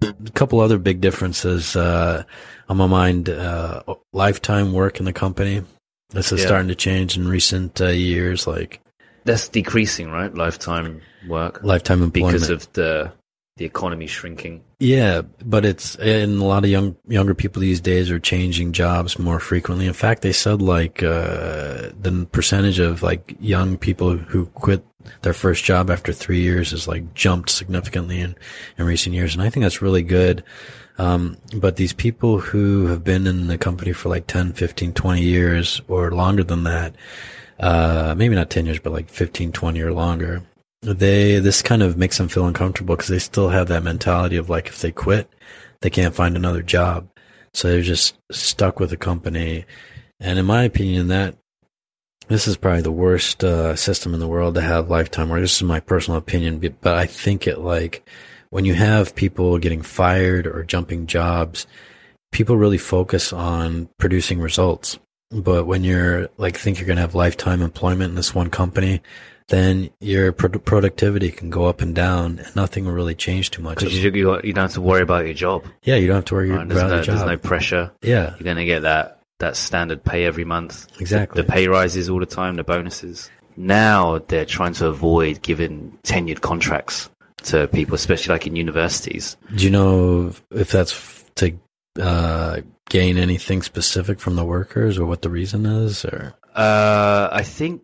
[SPEAKER 1] a couple other big differences uh, on my mind: uh, lifetime work in the company. This is
[SPEAKER 3] Yeah.
[SPEAKER 1] starting to change in recent uh, years, like
[SPEAKER 3] That's decreasing, right? Lifetime work
[SPEAKER 1] lifetime employment.
[SPEAKER 3] because of the the economy shrinking.
[SPEAKER 1] Yeah, but it's and a lot of young younger people these days are changing jobs more frequently. In fact, they said like uh, the percentage of like young people who quit their first job after three years has like jumped significantly in in recent years, and I think that's really good. Um, but these people who have been in the company for like 10, 15, 20 years or longer than that, uh, maybe not 10 years, but like 15, 20 or longer, they, this kind of makes them feel uncomfortable because they still have that mentality of like, if they quit, they can't find another job. So they're just stuck with the company. And in my opinion, that this is probably the worst uh, system in the world to have lifetime work. This is my personal opinion, but I think it like when you have people getting fired or jumping jobs, people really focus on producing results. But when you're like think you're going to have lifetime employment in this one company, then your pro- productivity can go up and down, and nothing will really change too much.
[SPEAKER 3] Because you, you you don't have to worry about your job.
[SPEAKER 1] yeah, you don't have to worry
[SPEAKER 3] Right?
[SPEAKER 1] About
[SPEAKER 3] no,
[SPEAKER 1] your job.
[SPEAKER 3] there's no pressure.
[SPEAKER 1] yeah,
[SPEAKER 3] You're going to get that that standard pay every month.
[SPEAKER 1] exactly.
[SPEAKER 3] The pay rises all the time, the bonuses. Now they're trying to avoid giving tenured contracts to people, especially like in universities.
[SPEAKER 1] Do you know if that's to uh, gain anything specific from the workers, or what the reason is, or
[SPEAKER 3] Uh, I think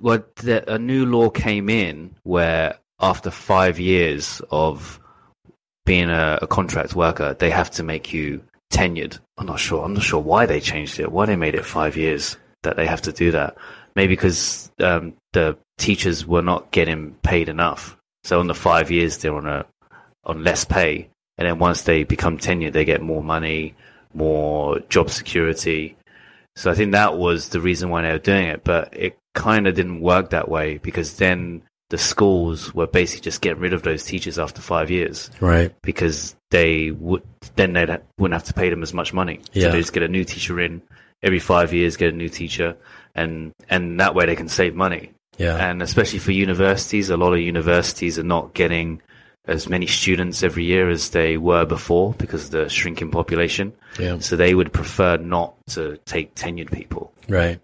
[SPEAKER 3] what the, a new law came in where after five years of being a, a contract worker, they have to make you tenured. I'm not sure. I'm not sure why they changed it. Why they made it five years that they have to do that. Maybe because um, the teachers were not getting paid enough, So on the five years, they're on a on less pay, and then once they become tenured, they get more money, more job security. So I think that was the reason why they were doing it, but it kind of didn't work that way because then the schools were basically just getting rid of those teachers after five years
[SPEAKER 1] Right.
[SPEAKER 3] because they would then they wouldn't have to pay them as much money.
[SPEAKER 1] Yeah.
[SPEAKER 3] So they just get a new teacher in every five years, get a new teacher, and and that way they can save money.
[SPEAKER 1] Yeah.
[SPEAKER 3] And especially for universities, a lot of universities are not getting as many students every year as they were before because of the shrinking population.
[SPEAKER 1] yeah.
[SPEAKER 3] So they would prefer not to take tenured people.
[SPEAKER 1] Right.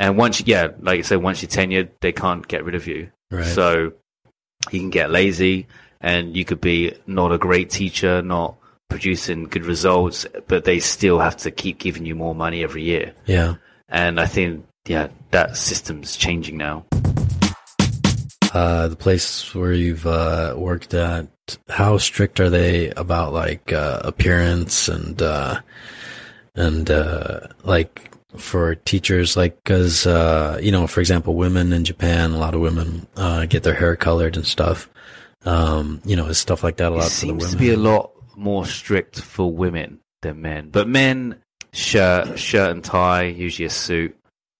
[SPEAKER 3] And once, you, yeah, like I said, once you're tenured, they can't get rid of you.
[SPEAKER 1] Right.
[SPEAKER 3] So you can get lazy and you could be not a great teacher, not producing good results, but they still have to keep giving you more money every year.
[SPEAKER 1] Yeah.
[SPEAKER 3] And I think, yeah, that system's changing now.
[SPEAKER 1] Uh, the place where you've uh, worked at, how strict are they about like uh, appearance and uh, and uh, like for teachers, like because uh, you know, for example, women in Japan, a lot of women uh, get their hair colored and stuff. Um, you know, stuff like that a
[SPEAKER 3] It
[SPEAKER 1] lot for the
[SPEAKER 3] seems to be a lot more strict for women than men. But men, shirt, shirt and tie, usually a suit.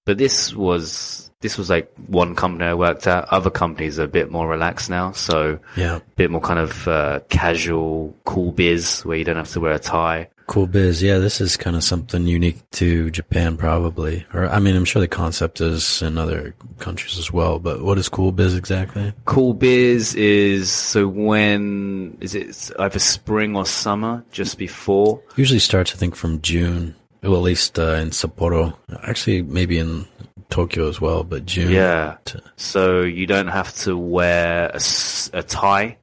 [SPEAKER 3] But this was this was like one company I worked at. Other companies are a bit more relaxed now, so
[SPEAKER 1] yeah,
[SPEAKER 3] a bit more kind of uh, casual, cool biz where you don't have to wear a tie.
[SPEAKER 1] Cool biz. Yeah, this is kind of something unique to Japan, probably. Or I mean, I'm sure the concept is in other countries as well. But what is cool biz exactly?
[SPEAKER 3] Cool biz is so when is it either spring or summer, just before.
[SPEAKER 1] Usually starts, I think, from June. Well, at least uh, in Sapporo. Actually, maybe in Tokyo as well, but June.
[SPEAKER 3] Yeah.
[SPEAKER 1] to-
[SPEAKER 3] So you don't have to wear a tie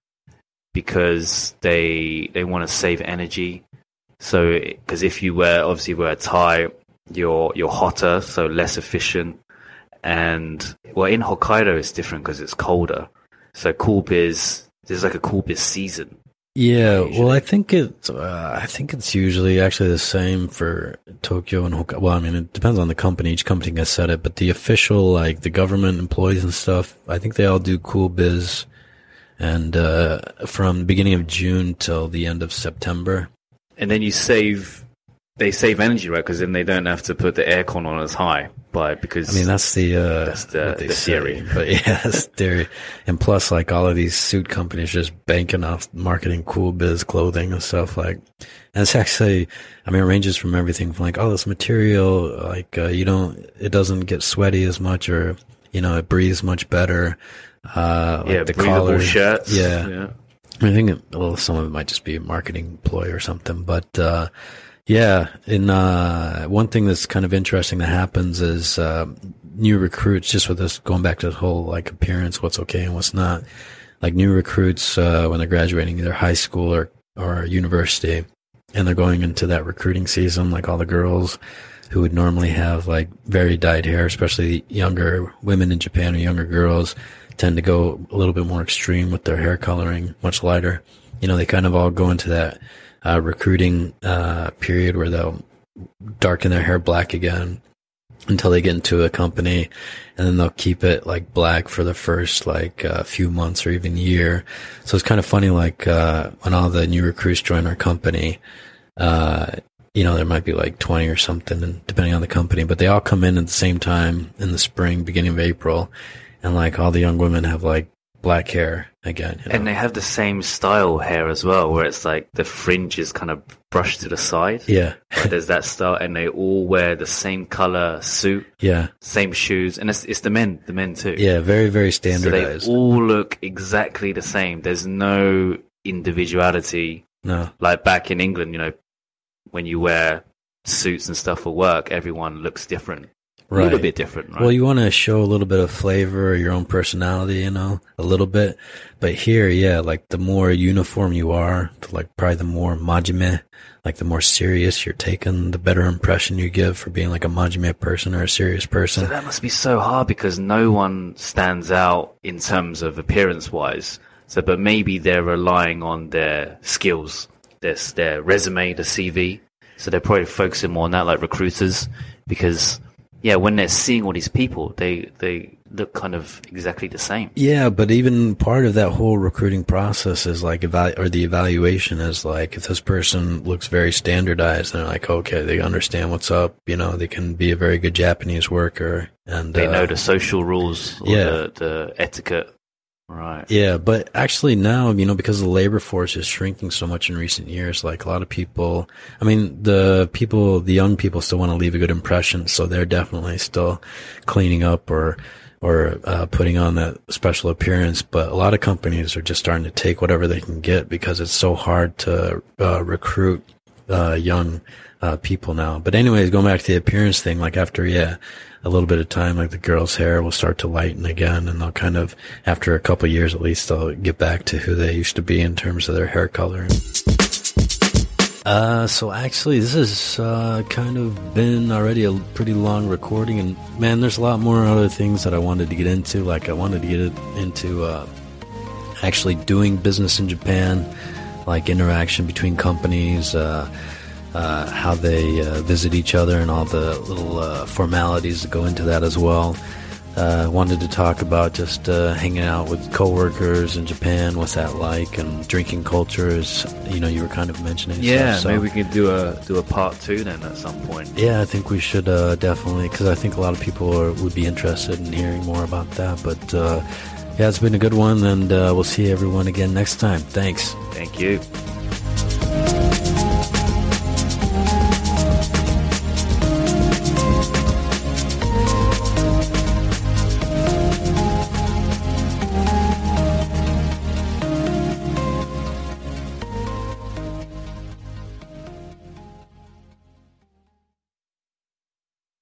[SPEAKER 3] because they they want to save energy. So because if you wear obviously wear a tie, you're you're hotter, so less efficient. And well, in Hokkaido it's different because it's colder. So cool biz there's like a cool biz season.
[SPEAKER 1] Yeah,
[SPEAKER 3] Usually.
[SPEAKER 1] well, I think it's Uh, I think it's usually actually the same for Tokyo and Hokkaido. Well, I mean, it depends on the company. Each company has set it, but the official, like the government employees and stuff, I think they all do cool biz, and uh, from the beginning of June till the end of September.
[SPEAKER 3] And then you save they save energy, right? Because then they don't have to put the aircon on as high by because
[SPEAKER 1] I mean, that's the uh,
[SPEAKER 3] That's the- the
[SPEAKER 1] say.
[SPEAKER 3] theory.
[SPEAKER 1] But yeah, that's the theory. And plus, like all of these suit companies just banking off marketing cool biz clothing and stuff like. And it's actually, I mean, it ranges from everything from like, oh, this material, like uh, you don't, it doesn't get sweaty as much, or you know, it breathes much better. Uh, like
[SPEAKER 3] yeah,
[SPEAKER 1] the
[SPEAKER 3] breathable
[SPEAKER 1] collar,
[SPEAKER 3] shirts.
[SPEAKER 1] yeah.
[SPEAKER 3] yeah.
[SPEAKER 1] I think well, some of it might just be a marketing ploy or something, but uh, yeah. In uh, one thing that's kind of interesting that happens is uh, new recruits. Just with this going back to the whole like appearance, what's okay and what's not. Like new recruits uh, when they're graduating either high school or or university, and they're going into that recruiting season. Like all the girls who would normally have like very dyed hair, especially younger women in Japan or younger girls tend to go a little bit more extreme with their hair coloring, much lighter. You know, they kind of all go into that uh, recruiting uh, period where they'll darken their hair black again until they get into a company, and then they'll keep it like black for the first like uh, few months or even year. So it's kind of funny, like uh, when all the new recruits join our company. Uh, you know, there might be like 20 or something, depending on the company, but they all come in at the same time in the spring, beginning of April, and like all the young women have like black hair again. You know?
[SPEAKER 3] And they have the same style hair as well, where it's like the fringe is kind of brushed to the side.
[SPEAKER 1] yeah,
[SPEAKER 3] There's that style, and they all wear the same color suit,
[SPEAKER 1] yeah,
[SPEAKER 3] same shoes, and it's it's the men, the men too.
[SPEAKER 1] yeah, very, very
[SPEAKER 3] so they all look exactly the same. There's no individuality
[SPEAKER 1] no,
[SPEAKER 3] like back in England. You know, when you wear suits and stuff for work, everyone looks different, a little bit different, right?
[SPEAKER 1] Well, you want to show a little bit of flavor, or your own personality, you know, a little bit. But here, yeah, like the more uniform you are, like probably the more majime, like the more serious you're taken, the better impression you give for being like a majime person or a serious person.
[SPEAKER 3] So that must be so hard because no one stands out in terms of appearance wise. So, but maybe they're relying on their skills, their, their resume, the CV. So they're probably focusing more on that, like recruiters, because yeah, when they're seeing all these people, they they look kind of exactly the same.
[SPEAKER 1] Yeah, but even part of that whole recruiting process is like evalu- or the evaluation is like if this person looks very standardized, they're like, okay, they understand what's up. You know, they can be a very good Japanese worker, and
[SPEAKER 3] They
[SPEAKER 1] uh,
[SPEAKER 3] know the social rules, or
[SPEAKER 1] yeah.
[SPEAKER 3] the, the etiquette. Right.
[SPEAKER 1] Yeah, but actually now, you know, because the labor force is shrinking so much in recent years, like a lot of people, I mean, the people, the young people still want to leave a good impression, so they're definitely still cleaning up or, or, uh, putting on that special appearance. But a lot of companies are just starting to take whatever they can get because it's so hard to, uh, recruit, uh, young, uh, people now. But anyways, going back to the appearance thing, like after, yeah, a little bit of time, like the girl's hair will start to lighten again and they'll kind of, after a couple years at least, they'll get back to who they used to be in terms of their hair color. Uh, so actually, this has uh, kind of been already a pretty long recording, and man, there's a lot more other things that I wanted to get into. Like I wanted to get into uh, actually doing business in Japan, like interaction between companies, uh, uh, how they uh, visit each other, and all the little uh, formalities that go into that as well. Uh, wanted to talk about just uh, hanging out with coworkers in Japan. What's that like? And drinking cultures. you know, you were kind of mentioning.
[SPEAKER 3] Yeah,
[SPEAKER 1] stuff, so-
[SPEAKER 3] maybe we could do a do a part two then at some point.
[SPEAKER 1] yeah, I think we should uh, definitely because I think a lot of people are, would be interested in hearing more about that. But uh, yeah, it's been a good one, and uh, we'll see everyone again next time. Thanks.
[SPEAKER 3] Thank you.